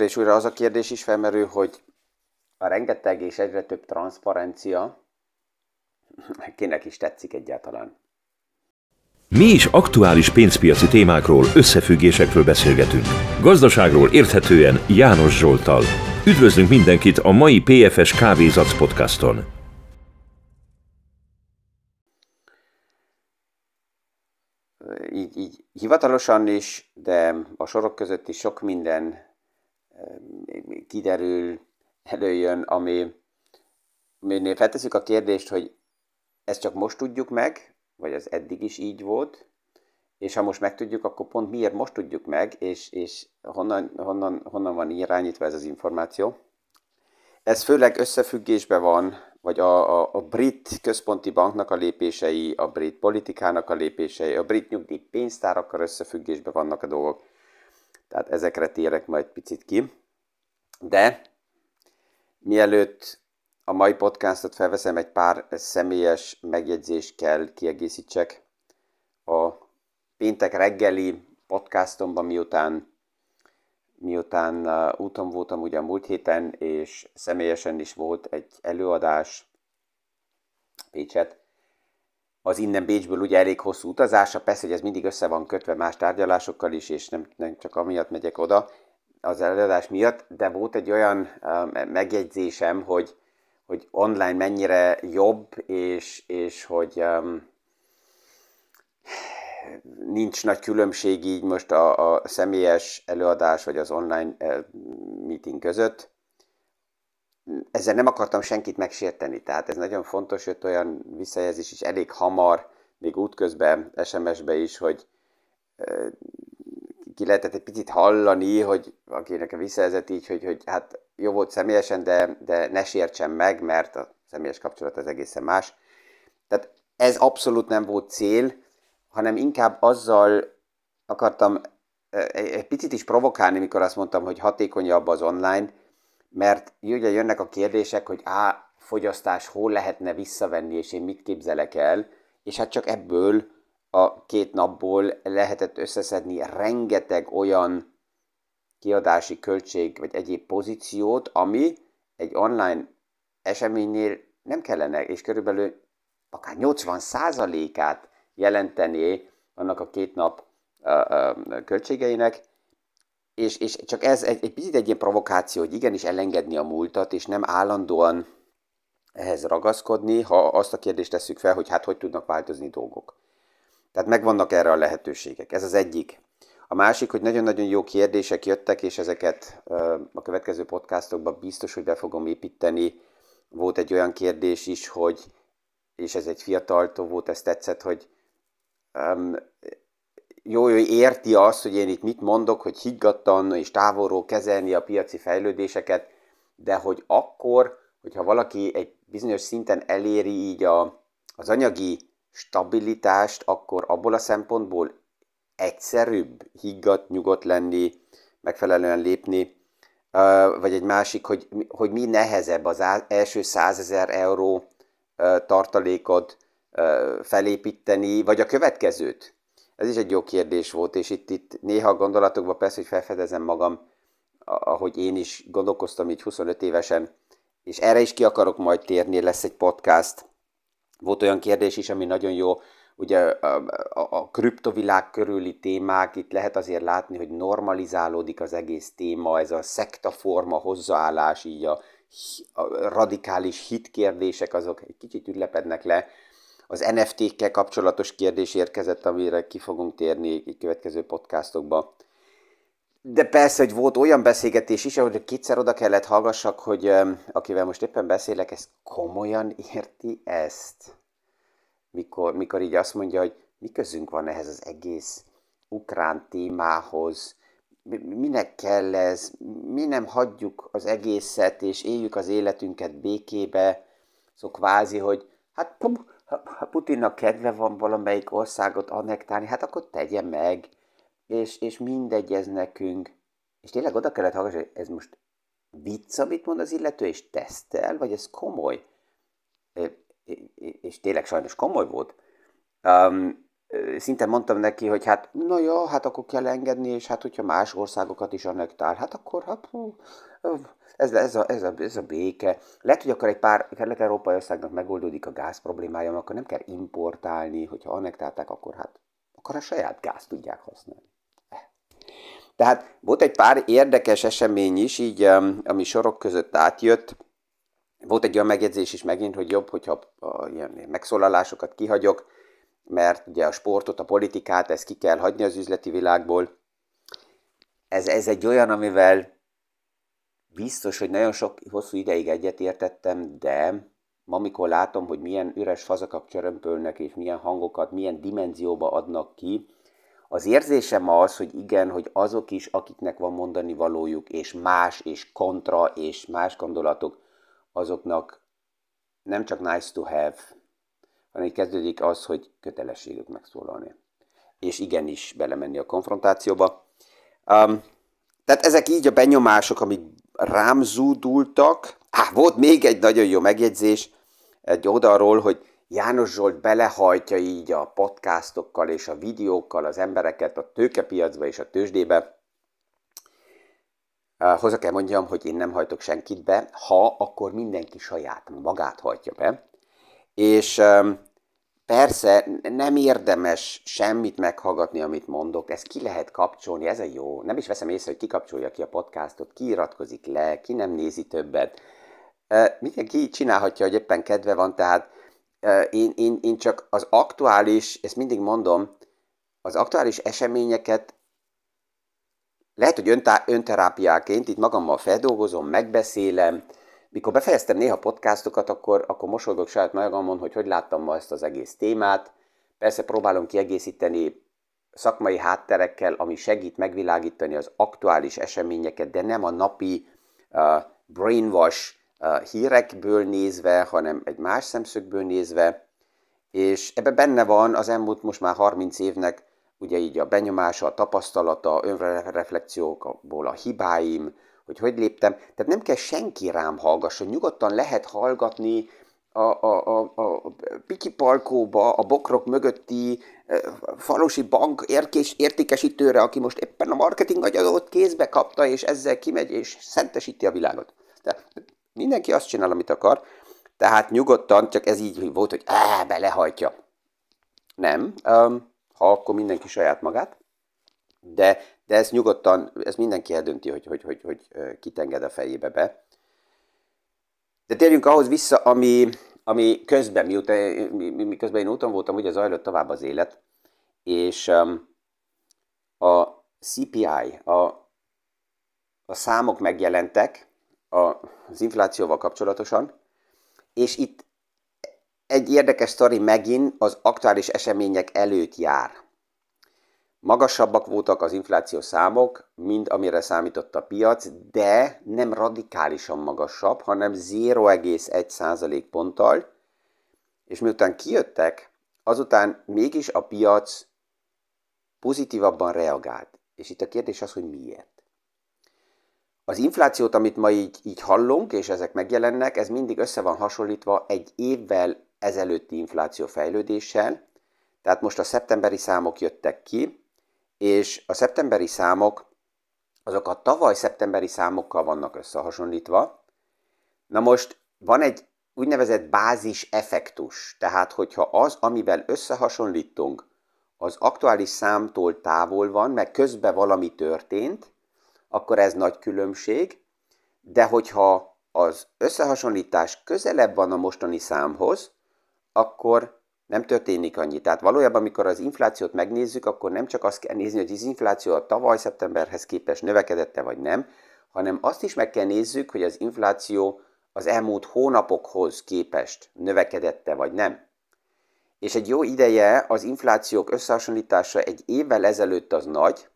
újra és újra az a kérdés is felmerül, hogy a rengeteg és egyre több transzparencia kinek is tetszik egyáltalán. Mi is aktuális pénzpiaci témákról, összefüggésekről beszélgetünk. Gazdaságról érthetően János Zsoltal. Üdvözlünk mindenkit a mai PFS Kávézac podcaston. Így, így hivatalosan is, de a sorok között is sok minden kiderül, előjön, ami, aminél feltesszük a kérdést, hogy ezt csak most tudjuk meg, vagy az eddig is így volt, és ha most megtudjuk, akkor pont miért most tudjuk meg, és, és honnan, honnan, honnan van irányítva ez az információ. Ez főleg összefüggésben van, vagy a, a, a brit központi banknak a lépései, a brit politikának a lépései, a brit nyugdíj pénztárakkal összefüggésben vannak a dolgok. Tehát ezekre térek majd picit ki. De mielőtt a mai podcastot felveszem, egy pár személyes megjegyzést kell kiegészítsek. A péntek reggeli podcastomban, miután, miután uh, úton voltam ugye a múlt héten, és személyesen is volt egy előadás Pécset, az innen Bécsből ugye elég hosszú utazása, persze, hogy ez mindig össze van kötve más tárgyalásokkal is, és nem, nem csak amiatt megyek oda az előadás miatt, de volt egy olyan uh, megjegyzésem, hogy hogy online mennyire jobb, és, és hogy um, nincs nagy különbség így most a, a személyes előadás vagy az online uh, meeting között. Ezzel nem akartam senkit megsérteni, tehát ez nagyon fontos, hogy olyan visszajelzés is elég hamar, még útközben, SMS-be is, hogy ki lehetett egy picit hallani, hogy akinek visszajelzett így, hogy, hogy hát jó volt személyesen, de, de ne sértsen meg, mert a személyes kapcsolat az egészen más. Tehát ez abszolút nem volt cél, hanem inkább azzal akartam egy picit is provokálni, mikor azt mondtam, hogy hatékonyabb az online, mert ugye jönnek a kérdések, hogy á, fogyasztás hol lehetne visszavenni, és én mit képzelek el, és hát csak ebből a két napból lehetett összeszedni rengeteg olyan kiadási költség vagy egyéb pozíciót, ami egy online eseménynél nem kellene, és körülbelül akár 80%-át jelentené annak a két nap költségeinek, és, és csak ez egy, egy picit egy ilyen provokáció, hogy igenis elengedni a múltat, és nem állandóan ehhez ragaszkodni, ha azt a kérdést tesszük fel, hogy hát hogy tudnak változni dolgok. Tehát megvannak erre a lehetőségek. Ez az egyik. A másik, hogy nagyon-nagyon jó kérdések jöttek, és ezeket a következő podcastokban biztos, hogy be fogom építeni. Volt egy olyan kérdés is, hogy, és ez egy fiataltól volt, ez tetszett, hogy jó, hogy érti azt, hogy én itt mit mondok, hogy higgadtan és távolról kezelni a piaci fejlődéseket, de hogy akkor, hogyha valaki egy bizonyos szinten eléri így a, az anyagi stabilitást, akkor abból a szempontból egyszerűbb, higgadt, nyugodt lenni, megfelelően lépni, vagy egy másik, hogy, hogy mi nehezebb az első százezer euró tartalékot felépíteni, vagy a következőt? Ez is egy jó kérdés volt, és itt, itt néha a gondolatokban persze, hogy felfedezem magam, ahogy én is gondolkoztam így 25 évesen, és erre is ki akarok majd térni, lesz egy podcast. Volt olyan kérdés is, ami nagyon jó, ugye a, a, a kriptovilág körüli témák, itt lehet azért látni, hogy normalizálódik az egész téma, ez a szektaforma hozzáállás, így a, a radikális hitkérdések, azok egy kicsit ülepednek le. Az NFT-kkel kapcsolatos kérdés érkezett, amire ki fogunk térni egy következő podcastokba. De persze, hogy volt olyan beszélgetés is, ahogy kétszer oda kellett hallgassak, hogy akivel most éppen beszélek, ez komolyan érti ezt? mikor, mikor így azt mondja, hogy mi közünk van ehhez az egész ukrán témához, minek kell ez, mi nem hagyjuk az egészet, és éljük az életünket békébe, szóval kvázi, hogy hát ha Putinnak kedve van valamelyik országot annektálni, hát akkor tegye meg, és, és mindegy ez nekünk. És tényleg oda kellett hallgatni, hogy ez most vicc, amit mond az illető, és tesztel, vagy ez komoly? és tényleg sajnos komoly volt. Um, szinte mondtam neki, hogy hát, na ja, hát akkor kell engedni, és hát hogyha más országokat is annektál, hát akkor, hát, ez, ez, a, ez, a, ez a béke. Lehet, hogy akkor egy pár kelet-európai országnak megoldódik a gáz problémája, akkor nem kell importálni, hogyha annektálták, akkor hát akkor a saját gáz tudják használni. Tehát volt egy pár érdekes esemény is, így, ami sorok között átjött. Volt egy olyan megjegyzés is megint, hogy jobb, hogyha a, ilyen megszólalásokat kihagyok, mert ugye a sportot, a politikát, ezt ki kell hagyni az üzleti világból. Ez, ez egy olyan, amivel biztos, hogy nagyon sok hosszú ideig egyetértettem, de ma, amikor látom, hogy milyen üres fazakak csörömpölnek, és milyen hangokat, milyen dimenzióba adnak ki, az érzésem az, hogy igen, hogy azok is, akiknek van mondani valójuk, és más, és kontra, és más gondolatok, azoknak nem csak nice to have, hanem kezdődik az, hogy kötelességük megszólalni. És igenis belemenni a konfrontációba. Um, tehát ezek így a benyomások, amik rám zúdultak. Há, volt még egy nagyon jó megjegyzés egy oldalról, hogy János Zsolt belehajtja így a podcastokkal és a videókkal az embereket a tőkepiacba és a tőzsdébe. Hozzá kell mondjam, hogy én nem hajtok senkit be, ha, akkor mindenki saját magát hajtja be. És persze nem érdemes semmit meghallgatni, amit mondok, ezt ki lehet kapcsolni, ez a jó. Nem is veszem észre, hogy kikapcsolja ki a podcastot, ki iratkozik le, ki nem nézi többet. Mindenki csinálhatja, hogy éppen kedve van, tehát én, én, én csak az aktuális, ezt mindig mondom, az aktuális eseményeket lehet, hogy önterápiáként itt magammal feldolgozom, megbeszélem, mikor befejeztem néha podcastokat, akkor, akkor mosolygok saját magamon, hogy hogy láttam ma ezt az egész témát. Persze próbálom kiegészíteni szakmai hátterekkel, ami segít megvilágítani az aktuális eseményeket, de nem a napi uh, brainwash hírekből nézve, hanem egy más szemszögből nézve, és ebben benne van az elmúlt most már 30 évnek ugye így a benyomása, a tapasztalata, önreflexiókból a hibáim, hogy hogy léptem. Tehát nem kell senki rám hallgasson, nyugodtan lehet hallgatni a, a, a, a Piki Palkóba, a bokrok mögötti falusi bank érkés, értékesítőre, aki most éppen a marketing agyadót kézbe kapta, és ezzel kimegy, és szentesíti a világot. Tehát Mindenki azt csinál, amit akar, tehát nyugodtan, csak ez így volt, hogy á, belehajtja. Nem, um, ha akkor mindenki saját magát, de, de ez nyugodtan, ez mindenki eldönti, hogy, hogy, hogy, hogy kit enged a fejébe be. De térjünk ahhoz vissza, ami, ami közben, miután, mi, közben én úton voltam, ugye zajlott tovább az élet, és a CPI, a, a számok megjelentek, az inflációval kapcsolatosan, és itt egy érdekes sztori megint az aktuális események előtt jár. Magasabbak voltak az infláció számok, mint amire számított a piac, de nem radikálisan magasabb, hanem 0,1% ponttal, és miután kijöttek, azután mégis a piac pozitívabban reagált. És itt a kérdés az, hogy miért. Az inflációt, amit ma így, így hallunk, és ezek megjelennek, ez mindig össze van hasonlítva egy évvel ezelőtti infláció fejlődéssel. Tehát most a szeptemberi számok jöttek ki, és a szeptemberi számok azok a tavaly szeptemberi számokkal vannak összehasonlítva. Na most van egy úgynevezett bázis effektus, tehát hogyha az, amivel összehasonlítunk, az aktuális számtól távol van, meg közben valami történt, akkor ez nagy különbség, de hogyha az összehasonlítás közelebb van a mostani számhoz, akkor nem történik annyi. Tehát valójában, amikor az inflációt megnézzük, akkor nem csak azt kell nézni, hogy az infláció a tavaly szeptemberhez képest növekedette vagy nem, hanem azt is meg kell nézzük, hogy az infláció az elmúlt hónapokhoz képest növekedette vagy nem. És egy jó ideje az inflációk összehasonlítása egy évvel ezelőtt az nagy,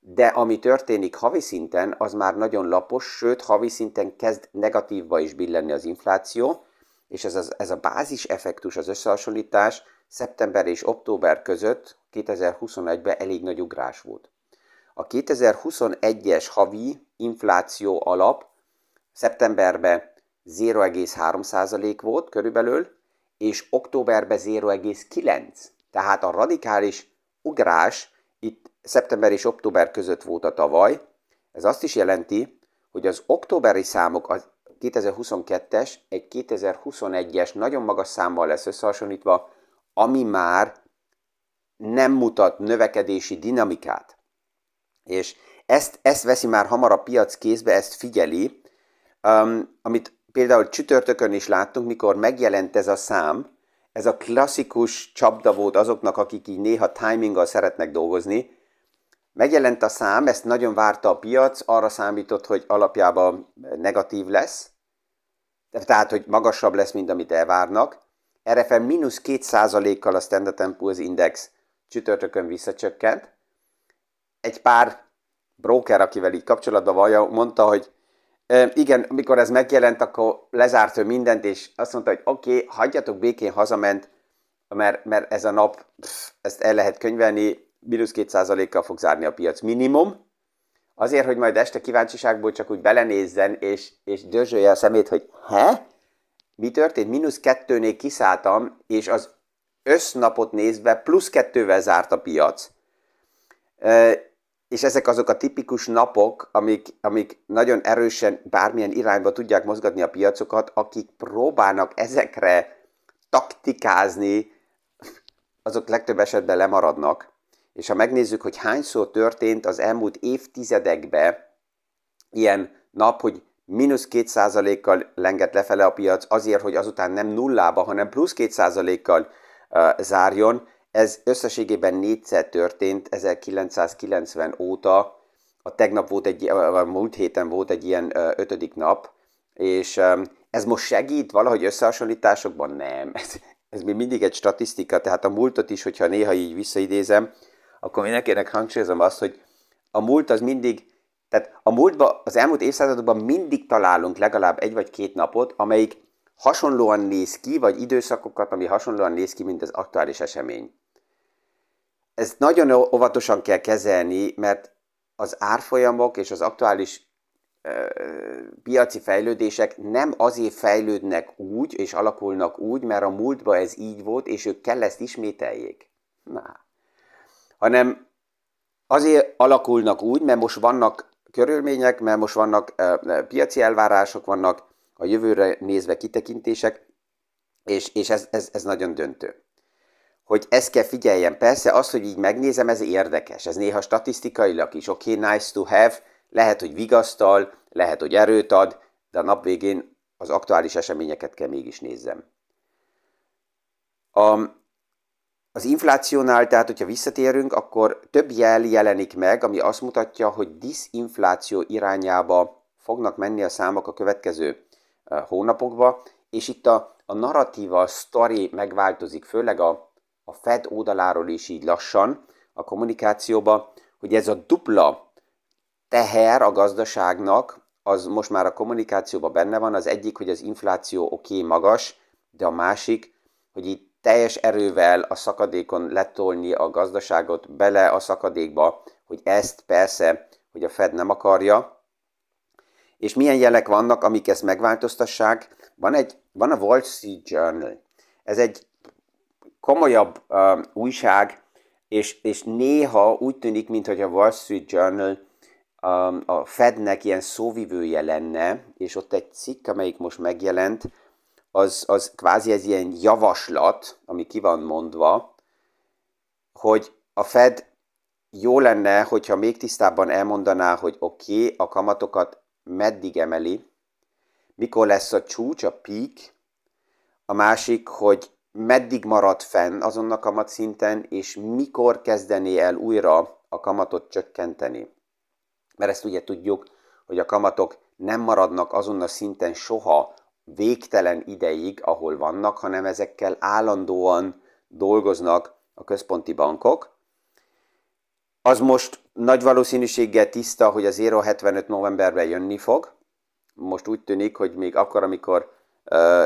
de ami történik havi szinten, az már nagyon lapos, sőt, havi szinten kezd negatívba is billenni az infláció, és ez, az, ez a bázis effektus, az összehasonlítás szeptember és október között 2021-ben elég nagy ugrás volt. A 2021-es havi infláció alap szeptemberben 0,3% volt körülbelül, és októberben 0,9%. Tehát a radikális ugrás itt szeptember és október között volt a tavaly. Ez azt is jelenti, hogy az októberi számok, az 2022-es egy 2021-es nagyon magas számmal lesz összehasonlítva, ami már nem mutat növekedési dinamikát. És ezt, ezt veszi már hamar a piac kézbe, ezt figyeli, um, amit például csütörtökön is láttunk, mikor megjelent ez a szám, ez a klasszikus csapda volt azoknak, akik így néha timinggal szeretnek dolgozni. Megjelent a szám, ezt nagyon várta a piac, arra számított, hogy alapjában negatív lesz, tehát, hogy magasabb lesz, mint amit elvárnak. Fel mínusz 2%-kal a Standard Poor's Index csütörtökön visszacsökkent. Egy pár broker, akivel így kapcsolatban van, mondta, hogy igen, mikor ez megjelent, akkor lezárt ő mindent, és azt mondta, hogy oké, okay, hagyjatok békén hazament, mert, mert ez a nap, pff, ezt el lehet könyvelni, mínusz 2%-kal fog zárni a piac minimum, azért, hogy majd este kíváncsiságból csak úgy belenézzen, és, és dörzsölje a szemét, hogy he? Mi történt? Mínusz kettőnél kiszálltam, és az össznapot nézve plusz kettővel zárt a piac, és ezek azok a tipikus napok, amik, amik nagyon erősen bármilyen irányba tudják mozgatni a piacokat, akik próbálnak ezekre taktikázni, azok legtöbb esetben lemaradnak. És ha megnézzük, hogy hányszor történt az elmúlt évtizedekben ilyen nap, hogy mínusz 2%-kal lengett lefele a piac azért, hogy azután nem nullába, hanem plusz 2%-kal uh, zárjon, ez összességében négyszer történt 1990 óta, a tegnap volt egy, a múlt héten volt egy ilyen ötödik nap, és ez most segít valahogy összehasonlításokban? Nem. Ez, ez még mindig egy statisztika, tehát a múltot is, hogyha néha így visszaidézem, akkor mindenkinek hangsúlyozom azt, hogy a múlt az mindig, tehát a múltban, az elmúlt évszázadokban mindig találunk legalább egy vagy két napot, amelyik hasonlóan néz ki, vagy időszakokat, ami hasonlóan néz ki, mint az aktuális esemény ezt nagyon óvatosan kell kezelni, mert az árfolyamok és az aktuális piaci fejlődések nem azért fejlődnek úgy, és alakulnak úgy, mert a múltban ez így volt, és ők kell ezt ismételjék. Na. Hanem azért alakulnak úgy, mert most vannak körülmények, mert most vannak ö, piaci elvárások, vannak a jövőre nézve kitekintések, és, és ez, ez, ez nagyon döntő hogy ezt kell figyeljem. Persze az, hogy így megnézem, ez érdekes. Ez néha statisztikailag is oké, okay, nice to have, lehet, hogy vigasztal, lehet, hogy erőt ad, de a nap végén az aktuális eseményeket kell mégis nézzem. A, az inflációnál, tehát hogyha visszatérünk, akkor több jel jelenik meg, ami azt mutatja, hogy diszinfláció irányába fognak menni a számok a következő hónapokba, és itt a, a narratíva, a sztori megváltozik, főleg a, a Fed oldaláról is így lassan a kommunikációba, hogy ez a dupla teher a gazdaságnak, az most már a kommunikációban benne van. Az egyik, hogy az infláció oké, okay, magas, de a másik, hogy itt teljes erővel a szakadékon letolni a gazdaságot bele a szakadékba, hogy ezt persze, hogy a Fed nem akarja. És milyen jelek vannak, amik ezt megváltoztassák? Van, egy, van a Wall Street Journal. Ez egy komolyabb uh, újság, és, és néha úgy tűnik, mintha a Wall Street Journal um, a Fednek ilyen szóvivője lenne, és ott egy cikk, amelyik most megjelent, az, az kvázi ez ilyen javaslat, ami ki van mondva, hogy a Fed jó lenne, hogyha még tisztábban elmondaná, hogy oké, okay, a kamatokat meddig emeli, mikor lesz a csúcs, a peak, a másik, hogy meddig marad fenn azon a kamatszinten, és mikor kezdené el újra a kamatot csökkenteni. Mert ezt ugye tudjuk, hogy a kamatok nem maradnak azon a szinten soha végtelen ideig, ahol vannak, hanem ezekkel állandóan dolgoznak a központi bankok. Az most nagy valószínűséggel tiszta, hogy az 0,75 novemberben jönni fog. Most úgy tűnik, hogy még akkor, amikor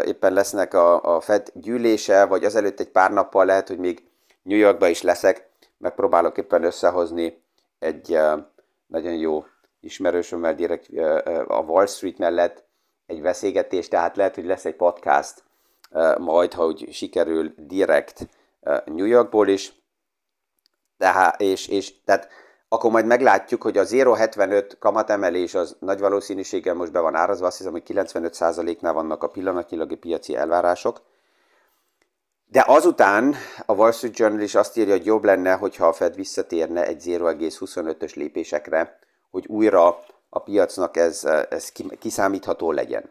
éppen lesznek a, a Fed gyűlése, vagy azelőtt egy pár nappal lehet, hogy még New Yorkba is leszek, megpróbálok éppen összehozni egy nagyon jó ismerősömmel direkt a Wall Street mellett egy beszélgetés, tehát lehet, hogy lesz egy podcast majd, ha úgy sikerül direkt New Yorkból is. Tehát, és, és, tehát akkor majd meglátjuk, hogy a 0,75 kamatemelés az nagy valószínűséggel most be van árazva, azt hiszem, hogy 95%-nál vannak a pillanatnyilag piaci elvárások. De azután a Wall Street Journal is azt írja, hogy jobb lenne, hogyha a Fed visszatérne egy 0,25-ös lépésekre, hogy újra a piacnak ez, ez kiszámítható legyen.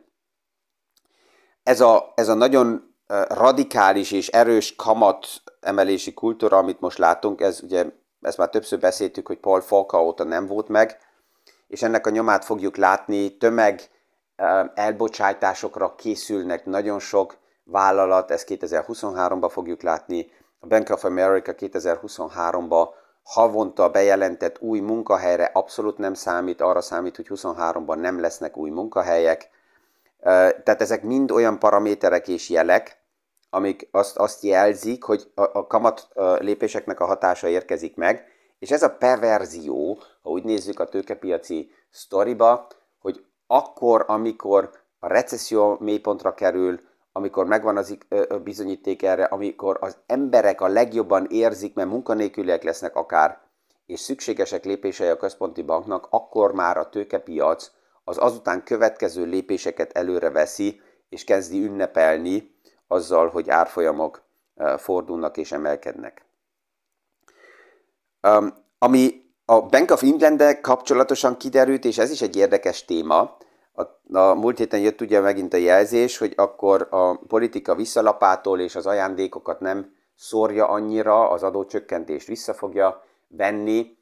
Ez a, ez a nagyon radikális és erős kamat emelési kultúra, amit most látunk, ez ugye, ezt már többször beszéltük, hogy Paul Falka óta nem volt meg, és ennek a nyomát fogjuk látni, tömeg elbocsátásokra készülnek nagyon sok vállalat, ezt 2023-ban fogjuk látni, a Bank of America 2023-ban havonta bejelentett új munkahelyre abszolút nem számít, arra számít, hogy 23-ban nem lesznek új munkahelyek. Tehát ezek mind olyan paraméterek és jelek, amik azt, azt jelzik, hogy a, a kamat lépéseknek a hatása érkezik meg, és ez a perverzió, ha úgy nézzük a tőkepiaci sztoriba, hogy akkor, amikor a recesszió mélypontra kerül, amikor megvan az bizonyíték erre, amikor az emberek a legjobban érzik, mert munkanélküliek lesznek akár, és szükségesek lépései a központi banknak, akkor már a tőkepiac az azután következő lépéseket előre veszi, és kezdi ünnepelni azzal, hogy árfolyamok fordulnak és emelkednek. Ami a Bank of england kapcsolatosan kiderült, és ez is egy érdekes téma, a, a múlt héten jött ugye megint a jelzés, hogy akkor a politika visszalapától és az ajándékokat nem szórja annyira, az adócsökkentést vissza fogja venni,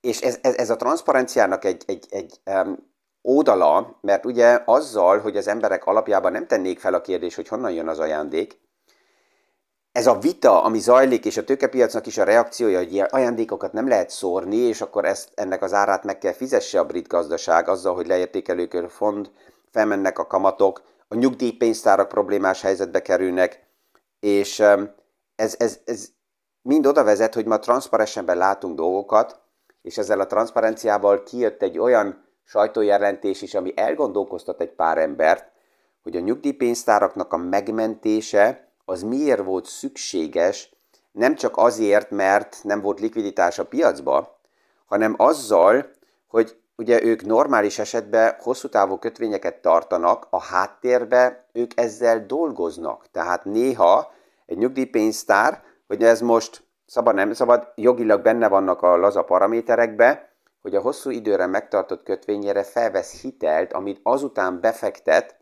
és ez, ez, ez a transzparenciának egy, egy, egy um, ódala, mert ugye azzal, hogy az emberek alapjában nem tennék fel a kérdést, hogy honnan jön az ajándék, ez a vita, ami zajlik, és a tőkepiacnak is a reakciója, hogy ilyen ajándékokat nem lehet szórni, és akkor ezt, ennek az árát meg kell fizesse a brit gazdaság azzal, hogy leértékelők a fond, felmennek a kamatok, a nyugdíjpénztárak problémás helyzetbe kerülnek, és ez, ez, ez mind oda vezet, hogy ma transzparensenben látunk dolgokat, és ezzel a transzparenciával kijött egy olyan sajtójelentés is, ami elgondolkoztat egy pár embert, hogy a nyugdíjpénztáraknak a megmentése az miért volt szükséges, nem csak azért, mert nem volt likviditás a piacba, hanem azzal, hogy ugye ők normális esetben hosszú távú kötvényeket tartanak, a háttérbe ők ezzel dolgoznak. Tehát néha egy nyugdíjpénztár, hogy ez most szabad, nem szabad, jogilag benne vannak a laza paraméterekbe, hogy a hosszú időre megtartott kötvényére felvesz hitelt, amit azután befektet,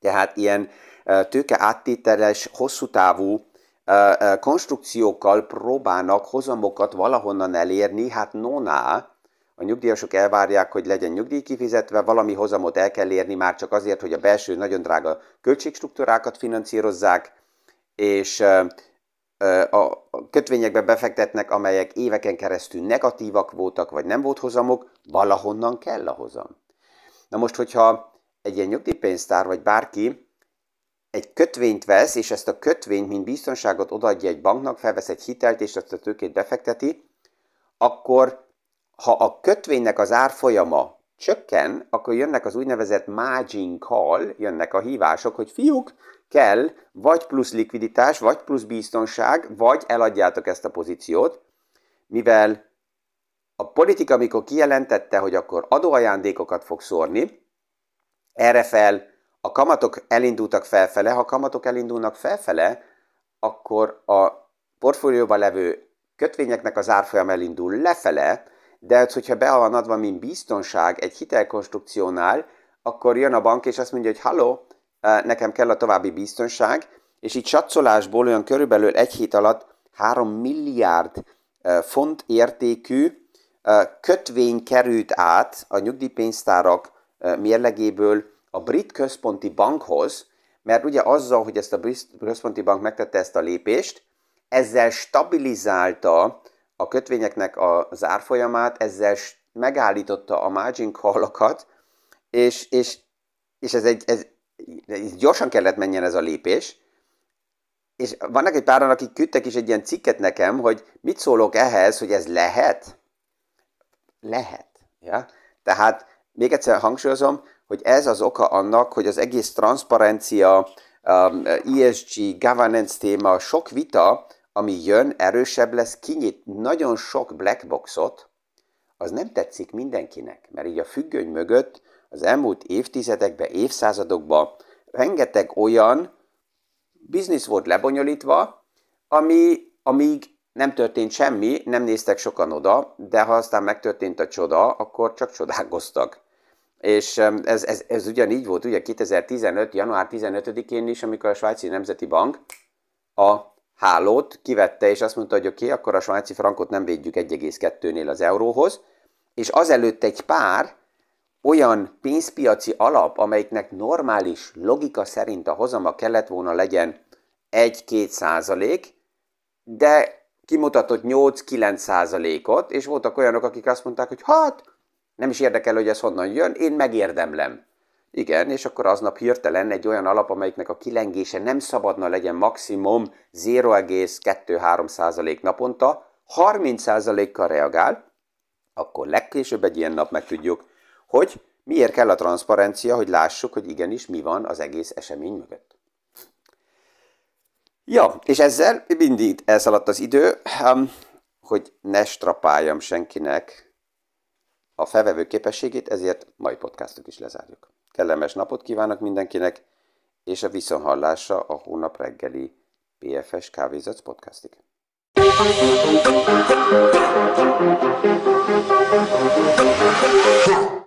tehát ilyen tőke áttételes, hosszú távú konstrukciókkal próbálnak hozamokat valahonnan elérni, hát noná, a nyugdíjasok elvárják, hogy legyen nyugdíj kifizetve, valami hozamot el kell érni már csak azért, hogy a belső nagyon drága költségstruktúrákat finanszírozzák, és a kötvényekbe befektetnek, amelyek éveken keresztül negatívak voltak, vagy nem volt hozamok, valahonnan kell a hozam. Na most, hogyha egy ilyen nyugdíjpénztár, vagy bárki egy kötvényt vesz, és ezt a kötvényt, mint biztonságot odaadja egy banknak, felvesz egy hitelt, és ezt a tőkét befekteti, akkor ha a kötvénynek az árfolyama csökken, akkor jönnek az úgynevezett margin call, jönnek a hívások, hogy fiúk, kell vagy plusz likviditás, vagy plusz biztonság, vagy eladjátok ezt a pozíciót, mivel a politika, amikor kijelentette, hogy akkor adóajándékokat fog szórni, erre fel a kamatok elindultak felfele, ha kamatok elindulnak felfele, akkor a portfólióban levő kötvényeknek az árfolyam elindul lefele, de hát, hogyha be van adva, mint biztonság egy hitelkonstrukciónál, akkor jön a bank, és azt mondja, hogy halló, nekem kell a további biztonság, és így satszolásból olyan körülbelül egy hét alatt 3 milliárd font értékű kötvény került át a nyugdíjpénztárak mérlegéből a brit központi bankhoz, mert ugye azzal, hogy ezt a brit központi bank megtette ezt a lépést, ezzel stabilizálta a kötvényeknek az árfolyamát, ezzel megállította a margin call-okat, és, és, és ez egy, ez, ez gyorsan kellett menjen ez a lépés, és vannak egy páran, akik küldtek is egy ilyen cikket nekem, hogy mit szólok ehhez, hogy ez lehet? Lehet. Ja? Tehát még egyszer hangsúlyozom, hogy ez az oka annak, hogy az egész transzparencia, um, ESG, governance téma, sok vita ami jön, erősebb lesz, kinyit nagyon sok black boxot, az nem tetszik mindenkinek, mert így a függöny mögött az elmúlt évtizedekben, évszázadokban rengeteg olyan biznisz volt lebonyolítva, ami, amíg nem történt semmi, nem néztek sokan oda, de ha aztán megtörtént a csoda, akkor csak csodálkoztak. És ez, ez, ez ugyanígy volt, ugye 2015. január 15-én is, amikor a Svájci Nemzeti Bank a hálót kivette, és azt mondta, hogy oké, okay, akkor a svájci frankot nem védjük 1,2-nél az euróhoz, és azelőtt egy pár olyan pénzpiaci alap, amelyiknek normális logika szerint a hozama kellett volna legyen 1-2 százalék, de kimutatott 8-9 százalékot, és voltak olyanok, akik azt mondták, hogy hát, nem is érdekel, hogy ez honnan jön, én megérdemlem. Igen, és akkor aznap hirtelen egy olyan alap, amelyiknek a kilengése nem szabadna legyen maximum 0,2-3 százalék naponta, 30 százalékkal reagál, akkor legkésőbb egy ilyen nap megtudjuk, hogy miért kell a transzparencia, hogy lássuk, hogy igenis mi van az egész esemény mögött. Ja, és ezzel mindig elszaladt az idő, hogy ne strapáljam senkinek a felvevő képességét, ezért mai podcastot is lezárjuk. Kellemes napot kívánok mindenkinek, és a viszonhallásra a hónap reggeli PFS Kávézac podcastig. Thank you.